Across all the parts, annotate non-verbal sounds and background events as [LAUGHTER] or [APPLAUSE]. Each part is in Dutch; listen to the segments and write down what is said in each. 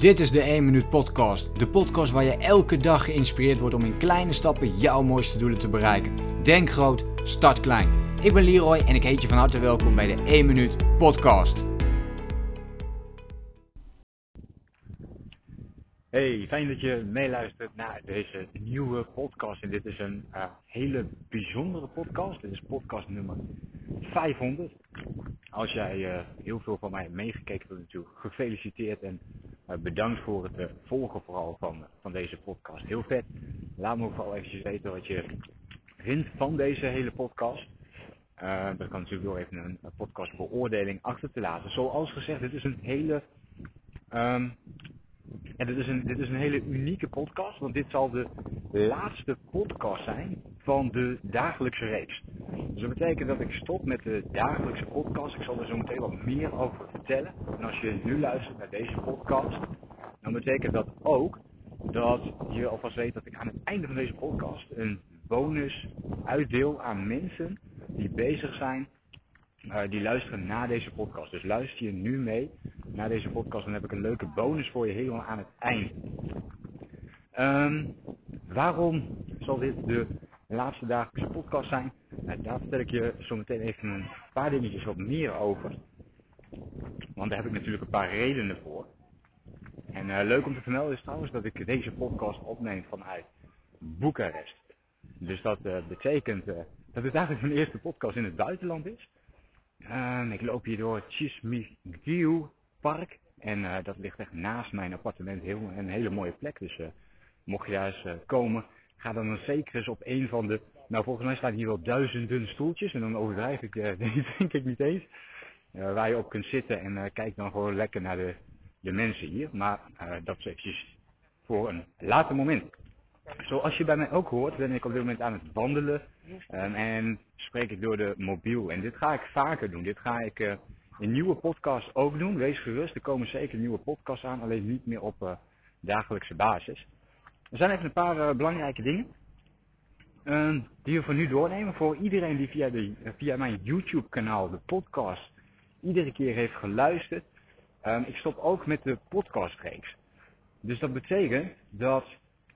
Dit is de 1 Minuut Podcast. De podcast waar je elke dag geïnspireerd wordt om in kleine stappen jouw mooiste doelen te bereiken. Denk groot, start klein. Ik ben Leroy en ik heet je van harte welkom bij de 1 Minuut Podcast. Hey, fijn dat je meeluistert naar deze nieuwe podcast. En dit is een uh, hele bijzondere podcast. Dit is podcast nummer 500. Als jij uh, heel veel van mij hebt meegekeken, dan natuurlijk gefeliciteerd en bedankt voor het volgen vooral van, van deze podcast. Heel vet. Laat me vooral eventjes weten wat je vindt van deze hele podcast. dat kan natuurlijk door even een, een podcast beoordeling achter te laten. Zoals gezegd, dit is een hele... Um, en dit is, een, dit is een hele unieke podcast, want dit zal de laatste podcast zijn van de dagelijkse reeks. Dus dat betekent dat ik stop met de dagelijkse podcast. Ik zal er zo meteen wat meer over vertellen. En als je nu luistert naar deze podcast, dan betekent dat ook dat je alvast weet dat ik aan het einde van deze podcast een bonus uitdeel aan mensen die bezig zijn uh, die luisteren na deze podcast. Dus luister je nu mee naar deze podcast, dan heb ik een leuke bonus voor je helemaal aan het eind. Um, waarom zal dit de laatste dagelijkse podcast zijn? Nou, daar vertel ik je zo meteen even een paar dingetjes wat meer over. Want daar heb ik natuurlijk een paar redenen voor. En uh, leuk om te vermelden is trouwens dat ik deze podcast opneem vanuit Boekarest. Dus dat uh, betekent dat dit eigenlijk mijn eerste podcast in het buitenland is. Uh, ik loop hier door het Chismigiu Park. En uh, dat ligt echt naast mijn appartement. Heel, een hele mooie plek. Dus uh, mocht je daar eens komen, ga dan zeker eens op een van de... Nou, volgens mij staan hier wel duizenden stoeltjes. En dan overdrijf ik [LAUGHS] denk ik niet eens. waar je op kunt zitten. En kijk dan gewoon lekker naar de, de mensen hier. Maar dat is eventjes voor een later moment. Zoals je bij mij ook hoort, ben ik op dit moment aan het wandelen um, en spreek ik door de mobiel. En dit ga ik vaker doen. Dit ga ik in nieuwe podcasts ook doen. Wees gerust, er komen zeker nieuwe podcasts aan, alleen niet meer op uh, dagelijkse basis. Er zijn even een paar uh, belangrijke dingen uh, die we voor nu doornemen. Voor iedereen die via, de, via mijn YouTube kanaal de podcast iedere keer heeft geluisterd. Um, ik stop ook met de podcastreeks. Dus dat betekent dat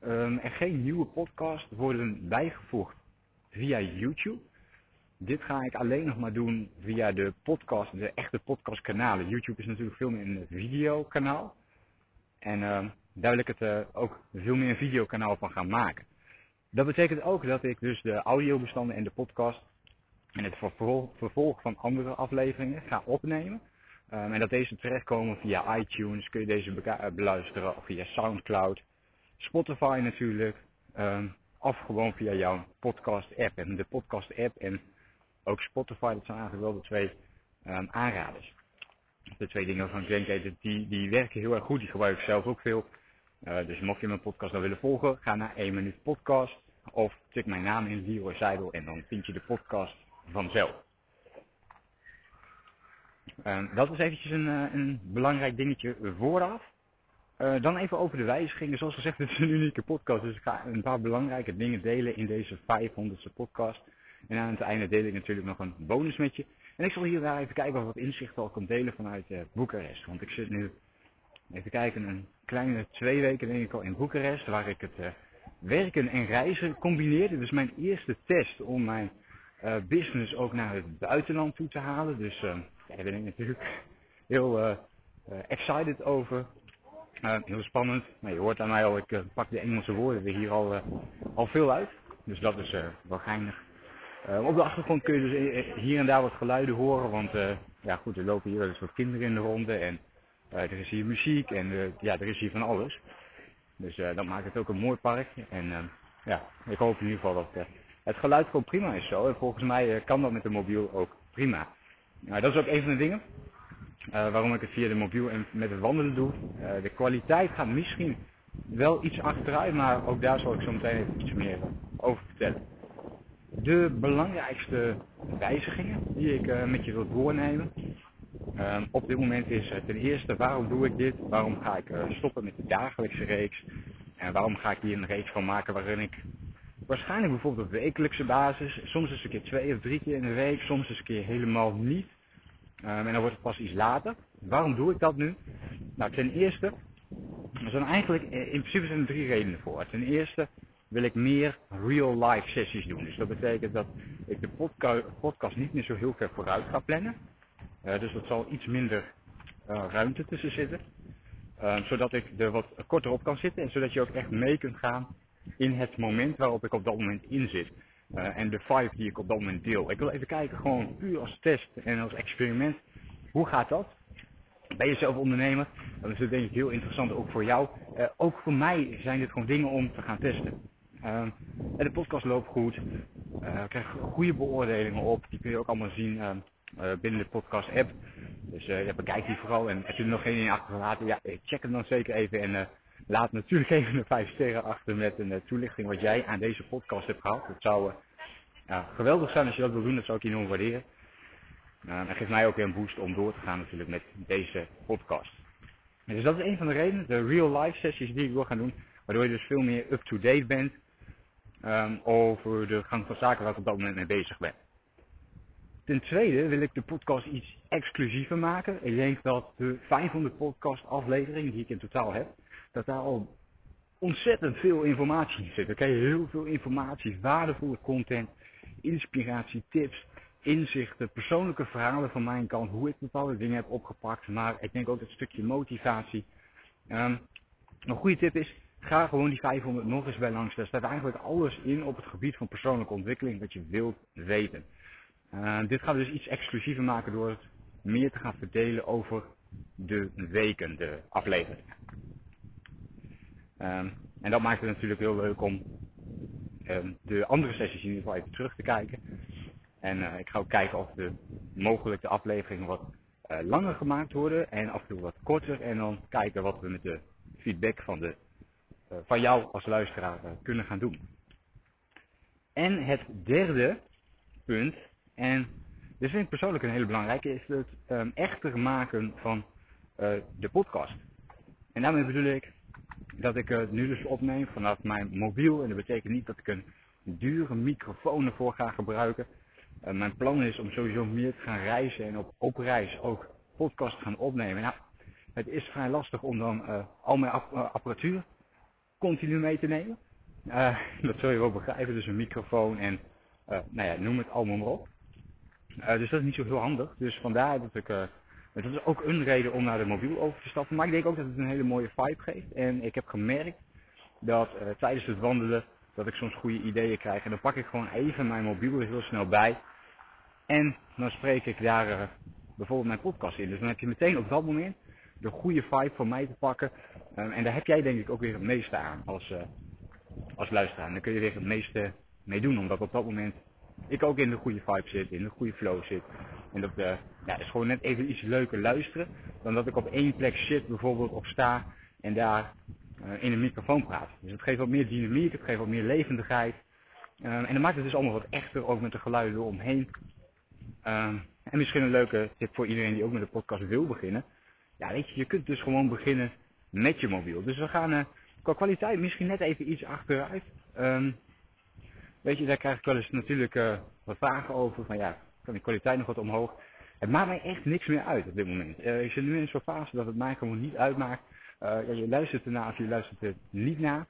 um, er geen nieuwe podcasts worden bijgevoegd via YouTube. Dit ga ik alleen nog maar doen via de podcast, de echte podcastkanalen. YouTube is natuurlijk veel meer een videokanaal. En uh, daar wil ik het uh, ook veel meer een videokanaal van gaan maken. Dat betekent ook dat ik dus de audiobestanden en de podcast en het vervolg van andere afleveringen ga opnemen. Um, en dat deze terechtkomen via iTunes, kun je deze beluisteren, of via Soundcloud, Spotify natuurlijk, um, of gewoon via jouw podcast app. En de podcast app en ook Spotify, dat zijn eigenlijk wel de twee um, aanraders. De twee dingen waarvan ik denk, die, die werken heel erg goed, die gebruik ik zelf ook veel. Uh, dus mocht je mijn podcast nou willen volgen, ga naar 1 minuut podcast. Of tik mijn naam in, Leroy Seidel, en dan vind je de podcast vanzelf. Uh, dat is eventjes een, uh, een belangrijk dingetje vooraf. Uh, dan even over de wijzigingen. Zoals gezegd, dit is een unieke podcast. Dus ik ga een paar belangrijke dingen delen in deze 500ste podcast. En aan het einde deel ik natuurlijk nog een bonus met je. En ik zal hier daar even kijken of wat inzicht al kan delen vanuit uh, Boekarest. Want ik zit nu, even kijken, een kleine twee weken denk ik al in Boekarest. Waar ik het uh, werken en reizen combineerde. Dus mijn eerste test om mijn business ook naar het buitenland toe te halen. Dus daar ben ik natuurlijk heel excited over. Heel spannend. Maar je hoort aan mij al, ik pak de Engelse woorden er hier al, al veel uit. Dus dat is wel geinig. Op de achtergrond kun je dus hier en daar wat geluiden horen. Want ja goed, er lopen hier wel wat kinderen in de ronde. En er is hier muziek en ja, er is hier van alles. Dus dat maakt het ook een mooi park. En ja, ik hoop in ieder geval dat het geluid gewoon prima is zo. En volgens mij kan dat met de mobiel ook prima. Nou, dat is ook een van de dingen. Waarom ik het via de mobiel en met het wandelen doe. De kwaliteit gaat misschien wel iets achteruit, maar ook daar zal ik zo meteen even iets meer over vertellen. De belangrijkste wijzigingen die ik uh, met je wil doornemen. op dit moment is ten eerste waarom doe ik dit? Waarom ga ik stoppen met de dagelijkse reeks? En waarom ga ik hier een reeks van maken waarin ik waarschijnlijk bijvoorbeeld op wekelijkse basis, soms eens een keer twee of drie keer in de week, soms eens een keer helemaal niet Um, en dan wordt het pas iets later. Waarom doe ik dat nu? Nou, ten eerste Er zijn eigenlijk, in principe zijn er drie redenen voor. Ten eerste wil ik meer real-life sessies doen. Dus dat betekent dat ik de podcast niet meer zo heel ver vooruit ga plannen. Uh, dus dat zal iets minder uh, ruimte tussen zitten. Uh, zodat ik er wat korter op kan zitten en zodat je ook echt mee kunt gaan in het moment waarop ik op dat moment in zit. en de vibe die ik op dat moment deel. Ik wil even kijken, gewoon puur als test en als experiment. Hoe gaat dat? Ben je zelf ondernemer? Dan is denk ik heel interessant ook voor jou. ook voor mij zijn dit gewoon dingen om te gaan testen. Uh, de podcast loopt goed. Uh, ik krijg goede beoordelingen op. Die kun je ook allemaal zien uh, binnen de podcast app. Dus ja, bekijk die vooral. En als je er nog geen in achtergelaten, ja, check hem dan zeker even. En laat natuurlijk even een 5 sterren achter met een toelichting wat jij aan deze podcast hebt gehad. Dat zou geweldig zijn als je dat wil doen. Dat zou ik enorm waarderen. en geeft mij ook weer een boost om door te gaan natuurlijk met deze podcast. Dus dat is een van de redenen. De real life sessies die ik wil gaan doen. Waardoor je dus veel meer up-to-date bent um, over de gang van zaken waar ik op dat moment mee bezig ben. Ten tweede wil ik de podcast iets exclusiever maken. Ik denk dat de 500 podcast afleveringen die ik in totaal heb, dat daar al ontzettend veel informatie in zit. Dan krijg je heel veel informatie, waardevolle content, inspiratie, tips, inzichten, persoonlijke verhalen van mijn kant, hoe ik bepaalde dingen heb opgepakt. Maar ik denk ook dat stukje motivatie. Um, een goede tip is, Ga gewoon die 500 nog eens bij langs. Daar staat eigenlijk alles in op het gebied van persoonlijke ontwikkeling wat je wilt weten. Uh, dit gaat dus iets exclusiever maken door het meer te gaan verdelen over de weken, de afleveringen. Um, en dat maakt het natuurlijk heel leuk om um, de andere sessies in ieder geval even terug te kijken. En uh, ik ga ook kijken of de mogelijk afleveringen wat uh, langer gemaakt worden en af en toe wat korter. En dan kijken wat we met de feedback van de eh, van jou als luisteraar eh, kunnen gaan doen. En het derde punt, en dit vind ik persoonlijk een hele belangrijke, is het um, echter maken van uh, de podcast. En daarmee bedoel ik dat ik het nu dus opneem vanaf mijn mobiel. En dat betekent niet dat ik een dure microfoon ervoor ga gebruiken. Mijn plan is om sowieso meer te gaan reizen en op, op reis ook podcast gaan opnemen. Nou, het is vrij lastig om dan al mijn apparatuur continu mee te nemen. Uh, dat zul je wel begrijpen, dus een microfoon en uh, nou ja, noem het allemaal maar op. Uh, dus dat is niet zo heel handig. Dus vandaar dat ik, dat is ook een reden om naar de mobiel over te stappen. Maar ik denk ook dat het een hele mooie vibe geeft. En ik heb gemerkt dat tijdens het wandelen dat ik soms goede ideeën krijg. En dan pak ik gewoon even mijn mobiel heel snel bij. En dan spreek ik daar bijvoorbeeld mijn podcast in. Dus dan heb je meteen op dat moment de goede vibe van mij te pakken. Um, en daar heb jij denk ik ook weer het meeste aan als, uh, als luisteraar. En daar kun je weer het meeste mee doen, omdat op dat moment ik ook in de goede vibe zit, in de goede flow zit. En dat ja, is gewoon net even iets leuker luisteren, dan dat ik op één plek zit bijvoorbeeld of sta en daar uh, in een microfoon praat. Dus het geeft wat meer dynamiek, het geeft wat meer levendigheid. Um, en dan maakt het dus allemaal wat echter, ook met de geluiden eromheen. Um, en misschien een leuke tip voor iedereen die ook met de podcast wil beginnen. Weet je, je kunt dus gewoon beginnen met je mobiel. Dus we gaan uh, qua kwaliteit misschien net even iets achteruit. Um, weet je, daar krijg ik wel eens natuurlijk uh, wat vragen over. Van ja, kan die kwaliteit nog wat omhoog? Het maakt mij echt niks meer uit op dit moment. Uh, ik zit nu in zo'n fase dat het mij gewoon niet uitmaakt. je luistert ernaar of je luistert er niet naar.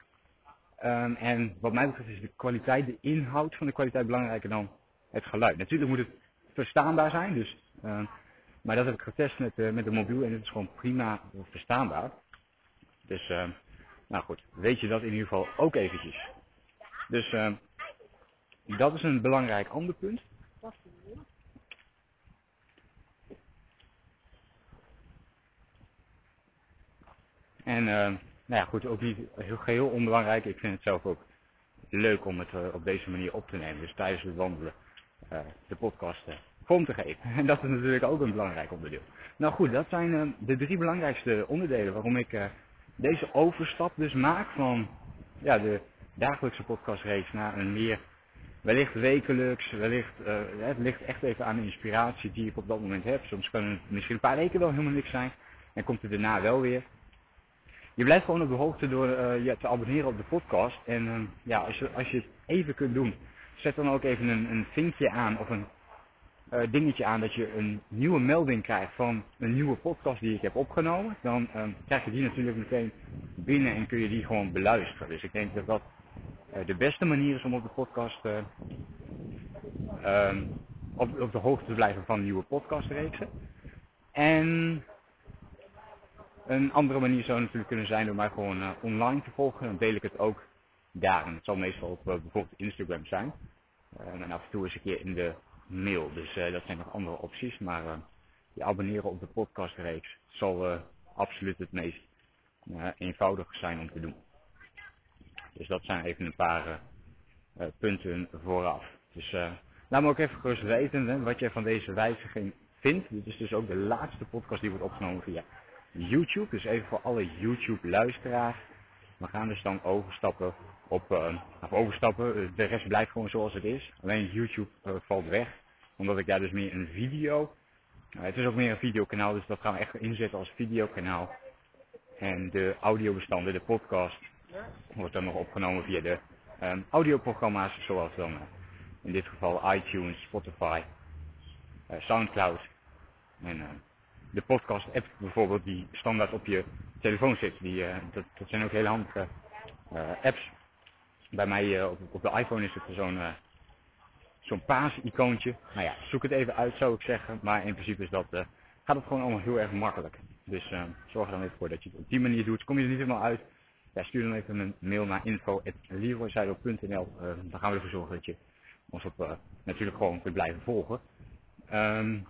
Um, en wat mij betreft is de kwaliteit, de inhoud van de kwaliteit belangrijker dan het geluid. Natuurlijk moet het verstaanbaar zijn. Dus uh, maar dat heb ik getest met, uh, met de mobiel en het is gewoon prima verstaanbaar. Dus, uh, nou goed, weet je dat in ieder geval ook eventjes. Dus uh, dat is een belangrijk ander punt. En nou ja, goed, ook niet heel geheel onbelangrijk. Ik vind het zelf ook leuk om het op deze manier op te nemen. Dus tijdens het wandelen de podcast vorm te geven. En dat is natuurlijk ook een belangrijk onderdeel. Nou goed, dat zijn uh, de drie belangrijkste onderdelen waarom ik uh, deze overstap dus maak van ja, de dagelijkse podcastreeks naar een meer wellicht wekelijks, wellicht, uh, het ligt echt even aan de inspiratie die ik op dat moment heb. Soms kan het misschien een paar weken wel helemaal niks zijn en komt het daarna wel weer. Je blijft gewoon op de hoogte door je te abonneren op de podcast. En ja, als je, als je het even kunt doen, zet dan ook even een, een vinkje aan of een eh, dingetje aan dat je een nieuwe melding krijgt van een nieuwe podcast die ik heb opgenomen. Dan ehm, krijg je die natuurlijk meteen binnen en kun je die gewoon beluisteren. Dus ik denk dat dat eh, de beste manier is om op de podcast eh, ehm, op, de hoogte te blijven van nieuwe podcastreeksen. En een andere manier zou natuurlijk kunnen zijn door mij gewoon online te volgen. Dan deel ik het ook daar. En het zal meestal op bijvoorbeeld Instagram zijn. En af en toe eens een keer in de mail. Dus dat zijn nog andere opties. Maar je abonneren op de podcastreeks zal absoluut het meest eenvoudig zijn om te doen. Dus dat zijn even een paar punten vooraf. Dus laat me ook even gerust weten wat jij van deze wijziging vindt. Dit is dus ook de laatste podcast die wordt opgenomen via YouTube. Dus even voor alle YouTube-luisteraars. We gaan dus dan overstappen op, uh, overstappen, de rest blijft gewoon zoals het is. Alleen YouTube uh, valt weg, omdat ik daar dus meer een video, het is ook meer een videokanaal, dus dat gaan we echt inzetten als videokanaal. En de audiobestanden, de podcast, wordt dan nog opgenomen via de um, audioprogramma's, zoals dan in dit geval iTunes, Spotify, Soundcloud en de podcast app bijvoorbeeld die standaard op je telefoon zit. Die, dat, zijn ook hele handige apps. Bij mij uh, op, op, de iPhone is het zo'n zo'n paas-icoontje. Nou ja, zoek het even uit zou ik zeggen. Maar in principe is dat, gaat het gewoon allemaal heel erg makkelijk. Dus zorg er dan even voor dat je het op die manier doet. Kom je er niet helemaal uit, ja, stuur dan even een mail naar info.leroyzeido.nl. dan gaan we ervoor zorgen dat je ons op, natuurlijk gewoon kunt blijven volgen. Um,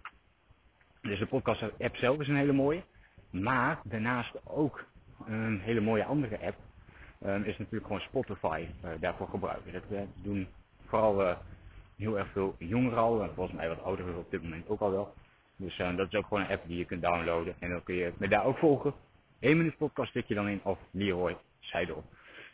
dus de podcast app zelf is een hele mooie. Maar daarnaast ook een hele mooie andere app is natuurlijk gewoon Spotify uh, daarvoor gebruiken. Dat uh, doen vooral uh, heel erg veel jongeren al. En volgens mij wat ouderen op dit moment ook al wel. Dus dat is ook gewoon een app die je kunt downloaden. En dan kun je me daar ook volgen. 1 minuut podcast stik je dan in of Leroy Seidel.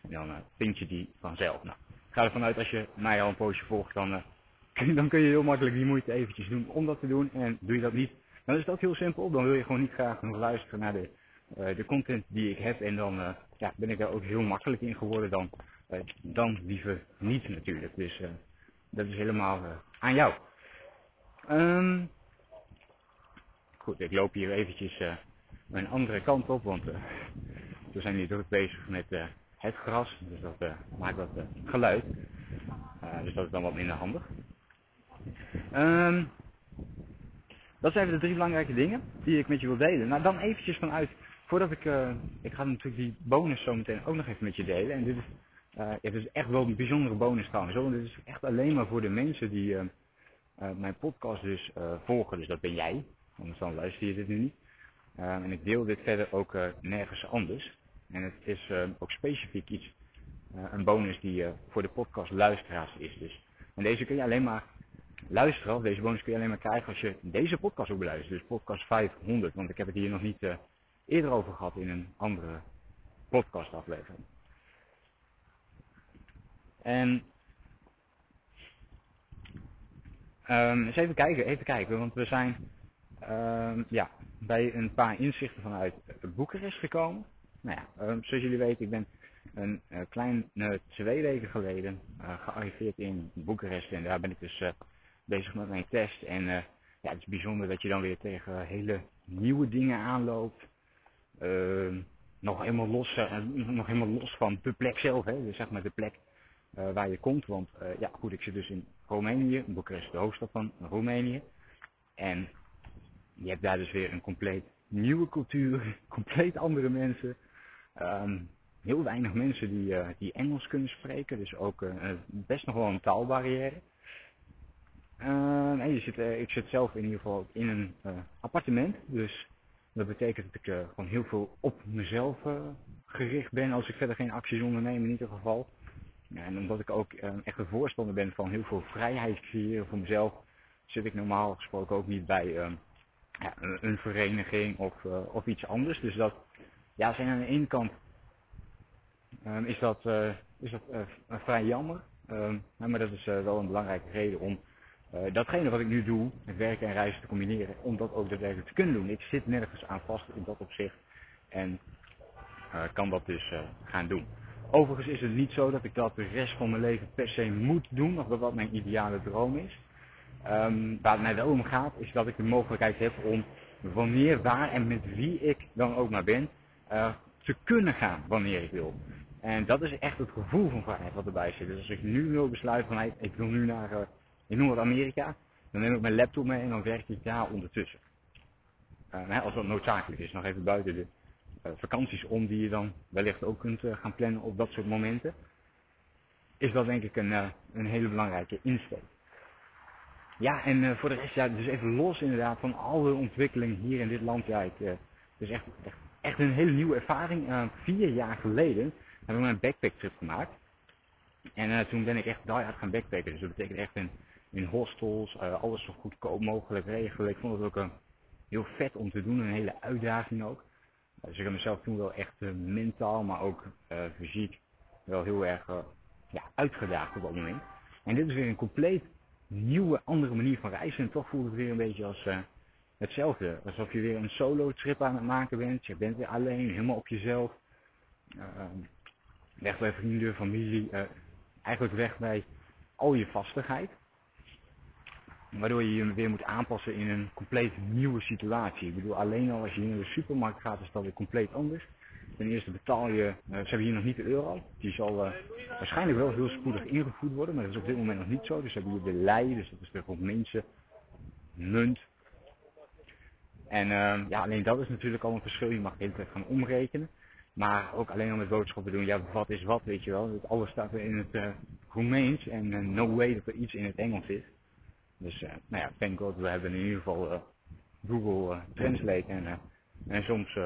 En dan vind je die vanzelf. Nou, ik ga ervan uit als je mij al een poosje volgt, dan, [LAUGHS] dan kun je heel makkelijk die moeite eventjes doen om dat te doen. En doe je dat niet, dan is dat heel simpel. Dan wil je gewoon niet graag nog luisteren naar de, de content die ik heb. En dan uh, ja, ben ik daar ook heel makkelijk in geworden. Dan, uh, dan liever niet natuurlijk. Dus dat is helemaal aan jou. Um, goed, ik loop hier eventjes een andere kant op. Want we zijn hier druk bezig met het gras. Dus dat maakt wat geluid. dus dat is dan wat minder handig. Um, dat zijn de drie belangrijke dingen die ik met je wil delen. Nou, dan eventjes vanuit, voordat ik, uh, ik ga natuurlijk die bonus zo meteen ook nog even met je delen. En dit is, dit is echt wel een bijzondere bonus trouwens. Hoor. Dit is echt alleen maar voor de mensen die uh, mijn podcast dus volgen. Dus dat ben jij, anders dan luister je dit nu niet. en ik deel dit verder ook nergens anders. En het is ook specifiek iets, een bonus die voor de podcast luisteraars is. Dus. En deze kun je alleen maar luisteren, deze bonus kun je alleen maar krijgen als je deze podcast ook beluistert. Dus podcast 500, want ik heb het hier nog niet eerder over gehad in een andere podcast aflevering. En um, eens even kijken, even kijken, want we zijn um, ja, bij een paar inzichten vanuit Boekarest gekomen. Nou ja, um, zoals jullie weten, ik ben een uh, klein uh, twee weken geleden uh, gearriveerd in Boekarest en daar ben ik dus bezig met mijn test. En ja, het is bijzonder dat je dan weer tegen hele nieuwe dingen aanloopt. Uh, nog helemaal los, uh, nog helemaal los van de plek zelf, hè, dus zeg maar de plek uh, waar je komt. Want ja, goed, ik zit dus in Roemenië, Boekarest, de hoofdstad van Roemenië. En je hebt daar dus weer een compleet nieuwe cultuur, [LAUGHS] compleet andere mensen. Um, heel weinig mensen die, die Engels kunnen spreken, dus ook best nog wel een taalbarrière. Uh, nee, je zit, ik zit zelf in ieder geval in een appartement. Dus dat betekent dat ik gewoon heel veel op mezelf gericht ben als ik verder geen acties onderneem in ieder geval. En omdat ik ook echt een voorstander ben van heel veel vrijheid creëren voor mezelf, zit ik normaal gesproken ook niet bij ja, een, vereniging of, of iets anders. Dus dat ja, zijn aan de ene kant is dat, is dat vrij jammer. maar dat is wel een belangrijke reden om uh, datgene wat ik nu doe, met werken en reizen te combineren, om dat ook daadwerkelijk te kunnen doen. Ik zit nergens aan vast in dat opzicht en uh, kan dat dus uh, gaan doen. Overigens is het niet zo dat ik dat de rest van mijn leven per se moet doen, of dat dat mijn ideale droom is. Um, waar het mij wel om gaat, is dat ik de mogelijkheid heb om wanneer, waar en met wie ik dan ook maar ben, te kunnen gaan wanneer ik wil. En dat is echt het gevoel van vrijheid wat erbij zit. Dus als ik nu wil besluiten van ik wil nu naar, ik noem wat Amerika, dan neem ik mijn laptop mee en dan werk ik daar ondertussen. Uh, als dat noodzakelijk is, nog even buiten de uh, vakanties om die je dan wellicht ook kunt gaan plannen op dat soort momenten. Is dat denk ik een, een hele belangrijke insteek. Ja, en voor de rest, ja, dus even los inderdaad van alle ontwikkeling hier in dit land. Ja, ik, het is echt, echt, een hele nieuwe ervaring. vier jaar geleden hebben we een backpack trip gemaakt. En toen ben ik echt die hard gaan backpacken. Dus dat betekent echt in, in hostels, uh, alles zo goedkoop mogelijk regelen. Ik vond het ook uh, heel vet om te doen, een hele uitdaging ook. dus ik heb mezelf toen wel echt mentaal, maar ook fysiek wel heel erg ja, uitgedaagd op dat moment. En dit is weer een compleet nieuwe, andere manier van reizen. En toch voelt het weer een beetje als hetzelfde. Alsof je weer een solo trip aan het maken bent. Je bent weer alleen, helemaal op jezelf. Weg bij vrienden, familie, uh, eigenlijk weg bij al je vastigheid. Waardoor je je weer moet aanpassen in een compleet nieuwe situatie. Ik bedoel, alleen al als je hier naar de supermarkt gaat, is dat weer compleet anders. Ten eerste betaal je, uh, ze hebben hier nog niet de euro. Die zal uh, waarschijnlijk wel heel spoedig ingevoerd worden, maar dat is op dit moment nog niet zo. Dus ze hebben hier de lei, dus dat is weer mensen, munt. En uh, ja, alleen dat is natuurlijk al een verschil. Je mag de gaan omrekenen. Maar ook alleen om met boodschappen doen, ja, wat is wat, weet je wel. Alles staat weer in het uh, Roemeens en no way dat er iets in het Engels is. Dus, uh, nou ja, thank god, we hebben in ieder geval Google Translate en, en soms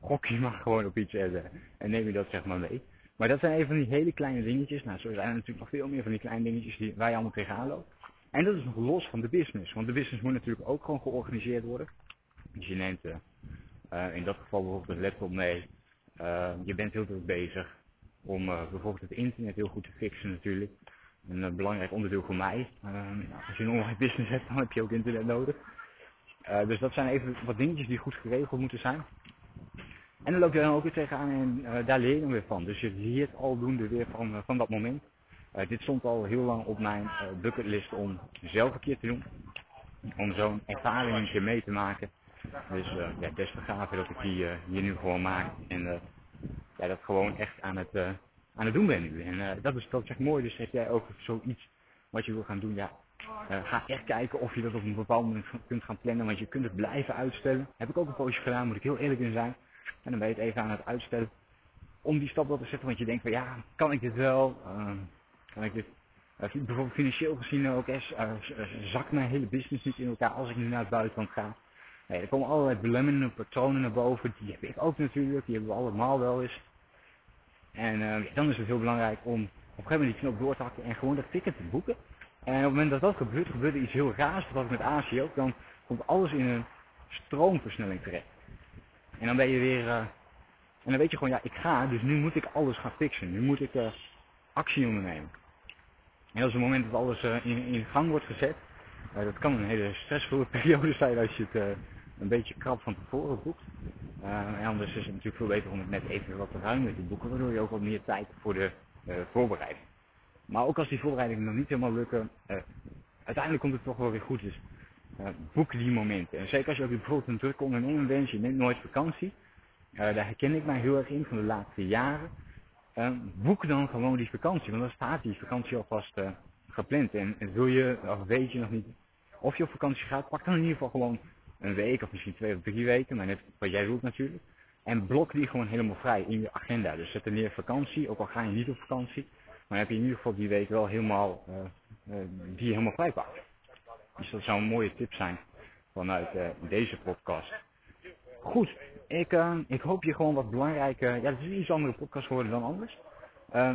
gok je maar gewoon op iets en, en neem je dat zeg maar mee. Maar dat zijn even van die hele kleine dingetjes. Nou, zo zijn er natuurlijk nog veel meer van die kleine dingetjes die, je allemaal tegenaan loopt. En dat is nog los van de business. Want de business moet natuurlijk ook gewoon georganiseerd worden. Dus je neemt in dat geval bijvoorbeeld een laptop mee. Je bent heel druk bezig om bijvoorbeeld het internet heel goed te fixen natuurlijk. Een uh, belangrijk onderdeel voor mij. als je een online business hebt, dan heb je ook internet nodig. dus dat zijn even wat dingetjes die goed geregeld moeten zijn. En dan loop je dan ook weer tegenaan en daar leer je weer van. Dus je leert aldoende weer van, van dat moment. dit stond al heel lang op mijn bucketlist om zelf een keer te doen. Om zo'n ervaring een keer mee te maken. Dus ja, des te gaver dat ik die hier nu gewoon maak. En ja, dat gewoon echt aan het, aan het doen ben nu. En dat, is, dat echt mooi. Dus heb jij ook zoiets wat je wil gaan doen, ja, ga echt kijken of je dat op een bepaald moment kunt gaan plannen. Want je kunt het blijven uitstellen. Heb ik ook een poosje gedaan, moet ik heel eerlijk in zijn. En dan ben je het even aan het uitstellen. Om die stap wel te zetten, want je denkt van ja, kan ik dit wel? kan ik dit bijvoorbeeld financieel gezien ook eens, zakt mijn hele business niet in elkaar als ik nu naar het buitenland ga. Nee, er komen allerlei belemmerende patronen naar boven. Die heb ik ook natuurlijk. Die hebben we allemaal wel eens. En uh, dan is het heel belangrijk om op een gegeven moment die knop door te hakken en gewoon dat ticket te boeken. En op het moment dat dat gebeurt, gebeurt er iets heel raars. Had ik met Azië ook. Dan komt alles in een stroomversnelling terecht. En dan ben je weer... Uh, en dan weet je gewoon, ja, ik ga, dus nu moet ik alles gaan fixen. Nu moet ik uh, actie ondernemen. En dat is het moment dat alles in, in gang wordt gezet. dat kan een hele stressvolle [LAUGHS] periode zijn als je het een beetje krap van tevoren boekt. Uh, en anders is het natuurlijk veel beter om het net even wat ruimer te boeken, waardoor je ook wat meer tijd voor de uh, voorbereiding. Maar ook als die voorbereidingen nog niet helemaal lukken, uh, uiteindelijk komt het toch wel weer goed. Dus boek die momenten. En zeker als je ook bijvoorbeeld een drukke ondernemer bent, je neemt nooit vakantie. daar herken ik mij heel erg in van de laatste jaren. boek dan gewoon die vakantie, want dan staat die vakantie alvast gepland. En, en wil je, of weet je nog niet of je op vakantie gaat, pak dan in ieder geval gewoon een week of misschien twee of drie weken, maar net wat jij doet natuurlijk. En blok die gewoon helemaal vrij in je agenda. Dus zet er neer vakantie, ook al ga je niet op vakantie. Maar heb je in ieder geval die week wel helemaal, uh, die helemaal vrij pakt. Dus dat zou een mooie tip zijn vanuit uh, deze podcast. Goed, ik, ik hoop je gewoon wat belangrijke, ja het is een iets andere podcast geworden dan anders.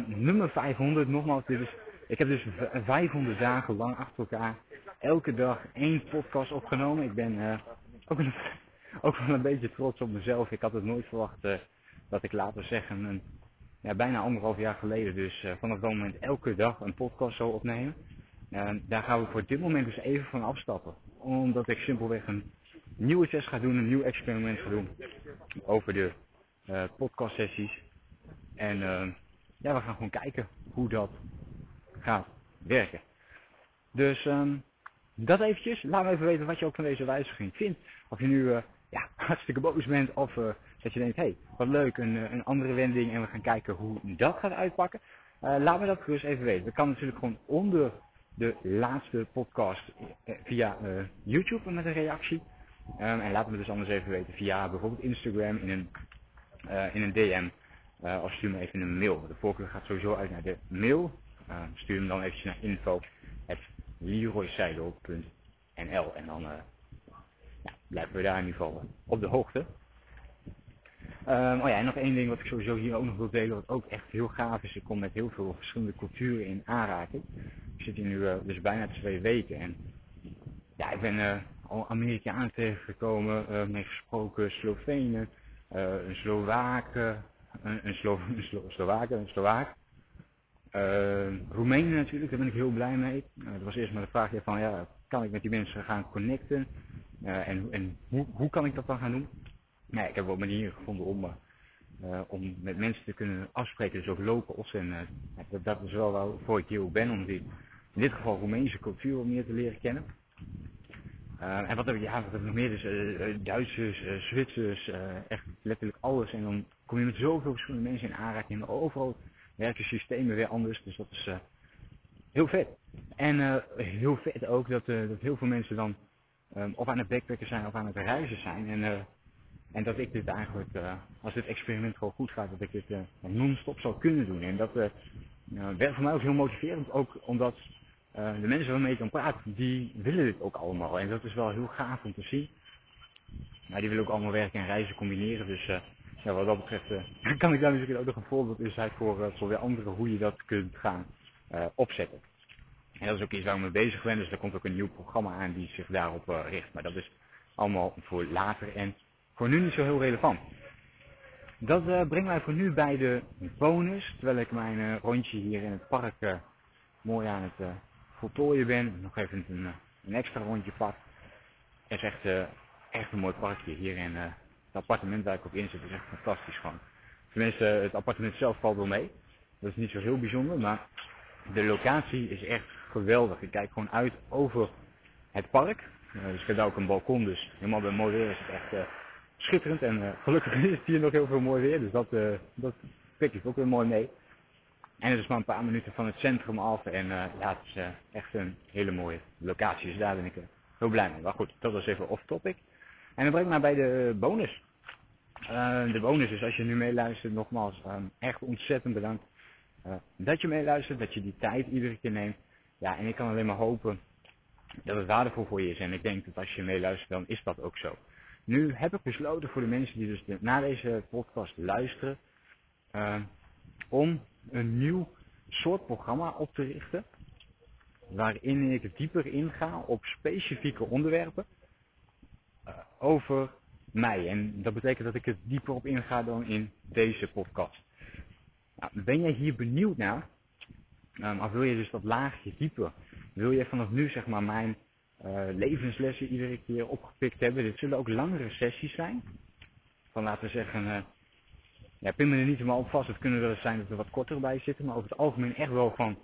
nummer 500, nogmaals, dit ik heb dus 500 dagen lang achter elkaar elke dag één podcast opgenomen. Ik ben [LAUGHS] ook, wel een beetje trots op mezelf. Ik had het nooit verwacht uh, dat ik laten zeggen, een, ja, bijna anderhalf jaar geleden dus uh, vanaf dat moment elke dag een podcast zou opnemen. Daar gaan we voor dit moment dus even van afstappen. Omdat ik simpelweg een nieuwe test ga doen, een nieuw experiment ga doen over de podcast sessies. En ja, we gaan gewoon kijken hoe dat gaat werken. Dus um, dat eventjes. Laat me even weten wat je ook van deze wijziging vindt. Of je nu ja, [LAUGHS] hartstikke boos bent of dat je denkt, hé, hey, wat leuk, een, een andere wending en we gaan kijken hoe dat gaat uitpakken. laat me dat gerust even weten. Dat kan natuurlijk gewoon onder de laatste podcast via YouTube met een reactie. Um, en laat me dus anders even weten via bijvoorbeeld Instagram in een, in een DM. Of stuur me even een mail. De voorkeur gaat sowieso uit naar de mail. Uh, stuur hem dan eventjes naar info.leroyseidel.nl En dan ja, blijven we daar in ieder geval op de hoogte. Um, oh ja, en nog één ding wat ik sowieso hier ook nog wil delen, wat ook echt heel gaaf is. Ik kom met heel veel verschillende culturen in aanraking. Ik zit hier nu dus bijna twee weken en ja, ik ben al Amerikanen tegengekomen, uh, mee gesproken, Slovenen, een Slowaken, een, een, [LAUGHS] een Slo Slowaken, een Slovaak. Uh, Roemenen natuurlijk, daar ben ik heel blij mee. Uh, dat was eerst maar de vraag van, ja, kan ik met die mensen gaan connecten? Uh, en en hoe, hoe kan ik dat dan gaan doen? Nee, ik heb wel manieren gevonden om, uh, om met mensen te kunnen afspreken, dus ook locals. En dat, dat is wel waarvoor ik hier ben, om die, in dit geval Roemeense cultuur meer te leren kennen. En wat heb ik, ja, wat nog meer? Dus Duitsers, Zwitsers, echt letterlijk alles. En dan kom je met zoveel verschillende mensen in aanraking. En overal werken systemen weer anders. Dus dat is heel vet. En heel vet ook dat, dat heel veel mensen dan um, of aan het backpacken zijn of aan het reizen zijn. En, en dat ik dit eigenlijk, als dit experiment gewoon goed gaat, dat ik dit non-stop zou kunnen doen. En dat werkt voor mij ook heel motiverend. Ook omdat uh, de mensen waarmee ik kan praten, die willen dit ook allemaal. En dat is wel heel gaaf om te zien. Maar die willen ook allemaal werken en reizen combineren. Dus uh, ja, wat dat betreft uh, [CLEARS THROAT] kan ik daar misschien ook nog een voorbeeld in zijn voor, voor weer anderen hoe je dat kunt gaan opzetten. En dat is ook iets waar ik mee bezig ben. Dus er komt ook een nieuw programma aan die zich daarop richt. Maar dat is allemaal voor later en voor nu niet zo heel relevant. Dat brengt mij voor nu bij de bonus. Terwijl ik mijn rondje hier in het park mooi aan het voltooien ben. Nog even een, eh, extra rondje pak. Het is echt, uh, echt een mooi parkje hier in uh, appartement waar ik op in zit. is echt fantastisch gewoon. Tenminste, het appartement zelf valt wel mee. Dat is niet zo heel bijzonder, maar de locatie is echt geweldig. Ik kijk gewoon uit over het park. dus ik heb daar ook een balkon, dus helemaal bij mooi weer is het echt schitterend. En gelukkig [LAUGHS] is het hier nog heel veel mooi weer, dus dat, dat pik ik ook weer mooi mee. En het is maar een paar minuten van het centrum af. En uh, ja, het is uh, echt een hele mooie locatie. Dus daar ben ik uh, heel blij mee. Maar goed, dat was even off topic. En dan brengt mij bij de bonus. De bonus is als je nu meeluistert, nogmaals, echt ontzettend bedankt. dat je meeluistert, dat je die tijd iedere keer neemt. Ja, en ik kan alleen maar hopen dat het waardevol voor je is. En ik denk dat als je meeluistert, dan is dat ook zo. Nu heb ik besloten voor de mensen die dus naar deze podcast luisteren, om een nieuw soort programma op te richten. Waarin ik dieper inga op specifieke onderwerpen over mij. En dat betekent dat ik er dieper op inga dan in deze podcast. Nou, ben jij hier benieuwd naar? Um, of wil je dus dat laagje dieper? Wil je vanaf nu zeg maar mijn uh, levenslessen iedere keer opgepikt hebben? Dit zullen ook langere sessies zijn. Van laten we zeggen uh, ja, pin me er niet helemaal op vast. Het kunnen wel eens zijn dat er wat korter bij zitten. Maar over het algemeen echt wel van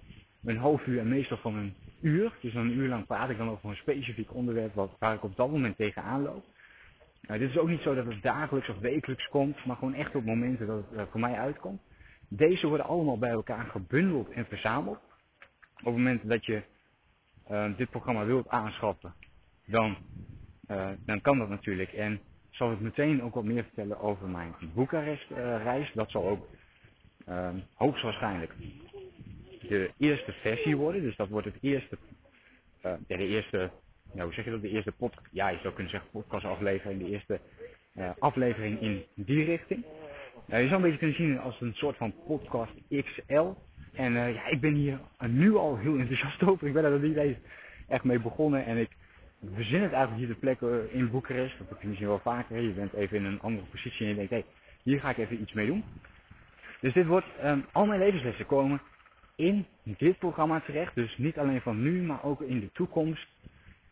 een half uur en meestal van een uur. Dus dan een uur lang praat ik dan over een specifiek onderwerp wat, waar ik op dat moment tegenaan loop. Nou, dit is ook niet zo dat het dagelijks of wekelijks komt, maar gewoon echt op momenten dat het uh, voor mij uitkomt. Deze worden allemaal bij elkaar gebundeld en verzameld. Op het moment dat je uh, dit programma wilt aanschaffen, dan, uh, dan kan dat natuurlijk. En zal ik meteen ook wat meer vertellen over mijn Boekarest-reis. dat zal ook uh, hoogstwaarschijnlijk de eerste versie worden. Dus dat wordt het eerste, de eerste, ja, hoe zeg je dat, de eerste podcast, ja, je zou kunnen zeggen podcastaflevering, de eerste uh, aflevering in die richting. je zou een beetje kunnen zien als een soort van podcast XL. En ja, ik ben hier nu al heel enthousiast [LAUGHS] over. Ik ben er niet eens echt mee begonnen en ik we verzinnen het eigenlijk hier de plek eh, in Boekarest. Dat heb je misschien wel vaker. Je bent even in een andere positie en je denkt, hé, hey, hier ga ik even iets mee doen. Dus dit wordt, um, al mijn levenslessen komen in dit programma terecht. Dus niet alleen van nu, maar ook in de toekomst.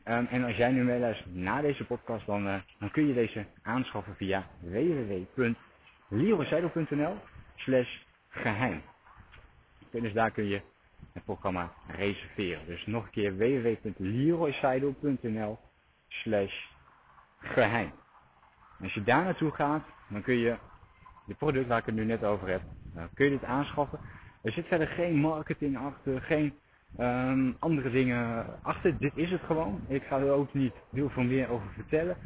Um, en als jij nu meeluistert naar deze podcast, dan, uh, dan kun je deze aanschaffen via www.leroyseidel.nl slash geheim. Dus daar kun je het programma reserveren. Dus nog een keer www.leroyseidel.nl slash geheim. Als je daar naartoe gaat, dan kun je dit product waar ik het nu net over heb, uh, kun je dit aanschaffen. Er zit verder geen marketing achter, geen um, andere dingen achter. Dit is het gewoon. Ik ga er ook niet heel veel meer over vertellen.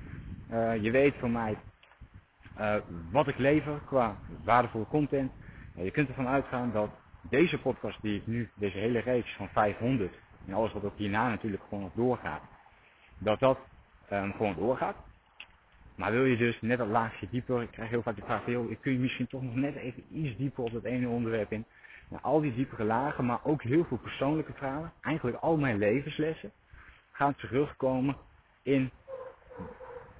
Uh, je weet van mij uh, wat ik lever qua waardevolle content. je kunt ervan uitgaan dat deze podcast die ik nu, deze hele reeks van 500 en alles wat ook hierna natuurlijk gewoon nog doorgaat, dat dat um, gewoon doorgaat. Maar wil je dus net een laagje dieper, ik krijg heel vaak de vraag, ik kun je misschien toch nog net even iets dieper op dat ene onderwerp in. Nou, al die diepere lagen, maar ook heel veel persoonlijke vragen, eigenlijk al mijn levenslessen, gaan terugkomen in,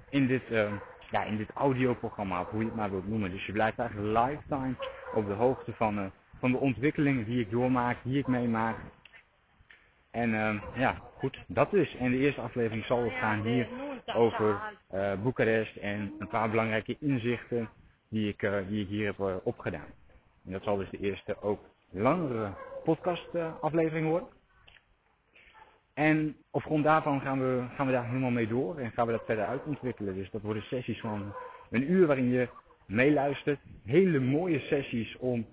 in dit, uh, ja, in dit audioprogramma, of hoe je het maar wilt noemen. Dus je blijft eigenlijk lifetime op de hoogte van, uh, van de ontwikkelingen die ik doormaak, die ik meemaak. En uh, ja, goed, dat dus. En de eerste aflevering zal gaan hier over uh, Boekarest en een paar belangrijke inzichten die ik, uh, die ik hier heb opgedaan. En dat zal dus de eerste ook langere podcast aflevering worden. En op grond daarvan gaan we, gaan we daar helemaal mee door en gaan we dat verder uitontwikkelen. Dus dat worden sessies van een uur waarin je meeluistert. Hele mooie sessies om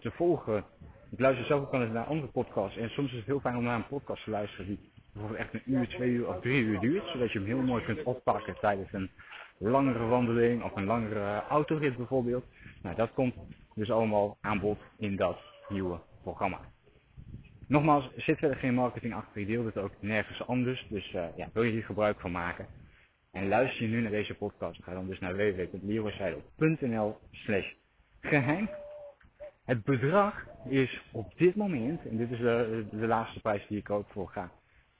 te volgen. Ik luister zelf ook wel eens naar andere podcasts. En soms is het heel fijn om naar een podcast te luisteren die bijvoorbeeld echt een uur, twee uur of drie uur duurt. Zodat je hem heel mooi kunt oppakken tijdens een langere wandeling of een langere autorit bijvoorbeeld. Nou, dat komt dus allemaal aan bod in dat nieuwe programma. Nogmaals, zit verder geen marketing achter. Ik deel dit ook nergens anders. Dus uh, ja, wil je hier gebruik van maken? En luister je nu naar deze podcast, ga dan dus naar www.leroyseidel.nl slash geheim. Het bedrag is op dit moment, en dit is de, de laatste prijs die ik ook voor ga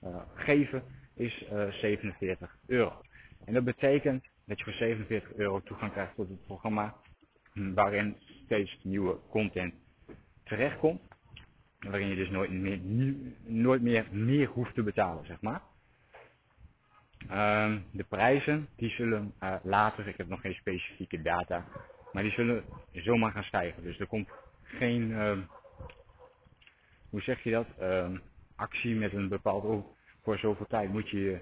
uh, geven, is uh, 47 euro. En dat betekent dat je voor 47 euro toegang krijgt tot het programma waarin steeds nieuwe content terechtkomt. Waarin je dus nooit meer, nooit meer, meer hoeft te betalen, zeg maar. Uh, de prijzen, die zullen uh, later, ik heb nog geen specifieke data, maar die zullen zomaar gaan stijgen. Dus er komt geen, uh, hoe zeg je dat, actie met een bepaald, oh, voor zoveel tijd moet je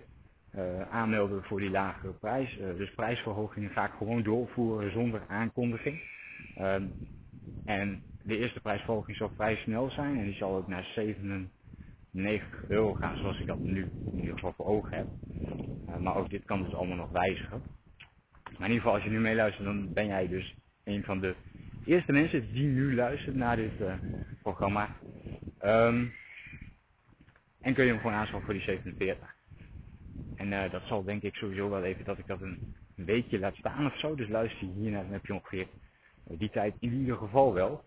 aanmelden voor die lagere prijs. Uh, dus prijsverhogingen ga ik gewoon doorvoeren zonder aankondiging. Uh, en de eerste prijsverhoging zal vrij snel zijn en die zal ook naar 97 euro gaan zoals ik dat nu in ieder geval voor ogen heb. Uh, maar ook dit kan dus allemaal nog wijzigen. Maar in ieder geval als je nu meeluistert dan ben jij dus een van de eerste mensen die nu luisteren naar dit programma. Um, en kun je hem gewoon aanschaffen voor die 47. En uh, dat zal denk ik sowieso wel even dat ik dat een weekje laat staan of zo. Dus luister je hiernaar, dan heb je ongeveer uh, die tijd in ieder geval wel.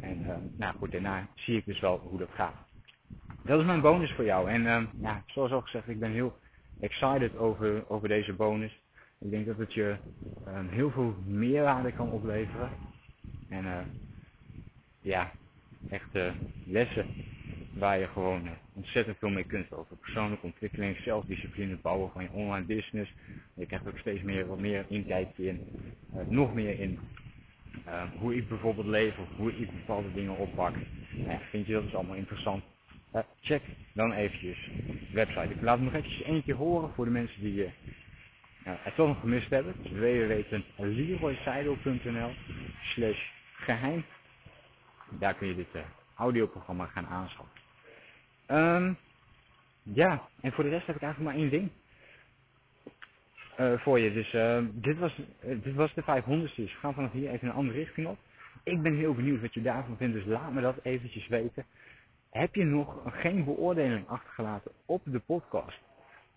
En uh, nou goed, daarna zie ik dus wel hoe dat gaat. Dat is mijn bonus voor jou. En ja, zoals al gezegd, ik ben heel excited over, over deze bonus. Ik denk dat het je heel veel meerwaarde kan opleveren. En ja, echt lessen waar je gewoon ontzettend veel mee kunt over persoonlijke ontwikkeling, zelfdiscipline, bouwen van je online business. Je krijgt ook steeds meer wat meer inkijkje in, uh, nog meer in uh, hoe ik bijvoorbeeld leef of hoe ik bepaalde dingen oppak. Nou vind je dat dus allemaal interessant? Check dan eventjes de website. Ik laat het nog eventjes keer horen voor de mensen die het toch nog gemist hebben. Www.leroyseidel.nl slash geheim. Daar kun je dit audioprogramma gaan aanschaffen. Um, ja, en voor de rest heb ik eigenlijk maar één ding. Uh, voor je. Dus uh, dit, was, uh, dit was de 500 dus we gaan vanaf hier even een andere richting op. Ik ben heel benieuwd wat je daarvan vindt, dus laat me dat eventjes weten. Heb je nog geen beoordeling achtergelaten op de podcast?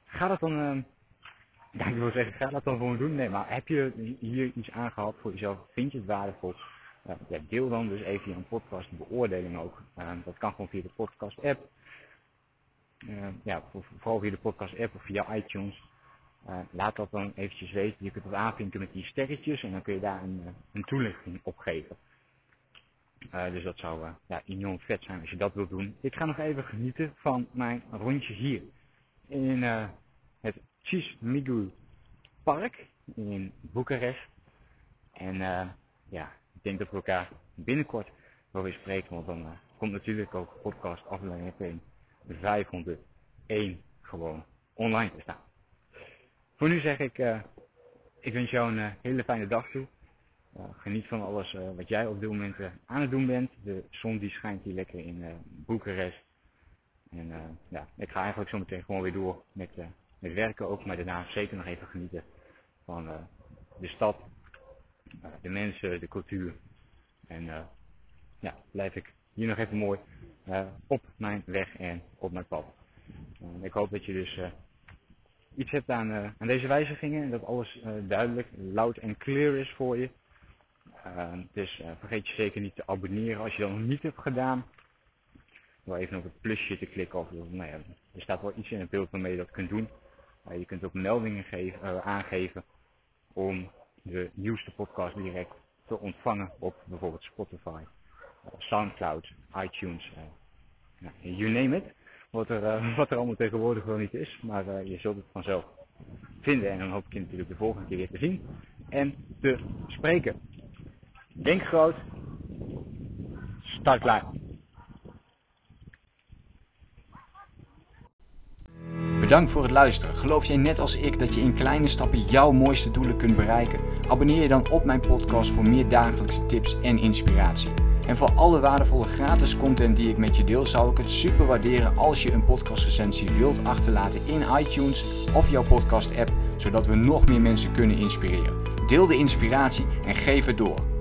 Ga dat dan, ehm, ja, ik wil zeggen, ga dat dan gewoon doen. Nee, maar heb je hier iets aangehad voor jezelf? Vind je het waardevol? deel dan dus even je podcast beoordeling ook. Ehm, dat kan gewoon via de podcast app. Uh, ja, vooral via de podcast app of via iTunes. Uh, laat dat dan eventjes weten. Je kunt het aanvinken met die sterretjes en dan kun je daar een, eh, een toelichting op geven. Uh, dus dat zou ja, enorm vet zijn als je dat wilt doen. Ik ga nog even genieten van mijn rondje hier in het Cismigu Park in Boekarest. En ja, ik denk dat we elkaar binnenkort wel weer spreken, want dan komt natuurlijk ook podcast aflevering 501 gewoon online te staan. Voor nu zeg ik, uh, ik wens jou een uh, hele fijne dag toe. Uh, geniet van alles wat jij op dit moment aan het doen bent. De zon die schijnt hier lekker in Boekarest. En ja, ik ga eigenlijk zo meteen gewoon weer door met, met werken ook. Maar daarna zeker nog even genieten van de stad, de mensen, de cultuur. En ja, blijf ik hier nog even mooi op mijn weg en op mijn pad. ik hoop dat je dus iets hebt aan, aan deze wijzigingen en dat alles duidelijk, loud en clear is voor je. Dus vergeet je zeker niet te abonneren als je dat nog niet hebt gedaan. Door even op het plusje te klikken of nou ja, er staat wel iets in het beeld waarmee je dat kunt doen. je kunt ook meldingen geven, aangeven om de nieuwste podcast direct te ontvangen op bijvoorbeeld Spotify, Soundcloud, iTunes, you name it wat er, uh, [LAUGHS] wat er allemaal tegenwoordig wel niet is. Maar uh, je zult het vanzelf vinden. En dan hoop ik je natuurlijk de volgende keer weer te zien en te spreken. Denk groot, start klaar. Bedankt voor het luisteren. Geloof jij net als ik dat je in kleine stappen jouw mooiste doelen kunt bereiken? Abonneer je dan op mijn podcast voor meer dagelijkse tips en inspiratie. En voor alle waardevolle gratis content die ik met je deel, zou ik het super waarderen als je een podcastrecensie wilt achterlaten in iTunes of jouw podcast app, zodat we nog meer mensen kunnen inspireren. Deel de inspiratie en geef het door.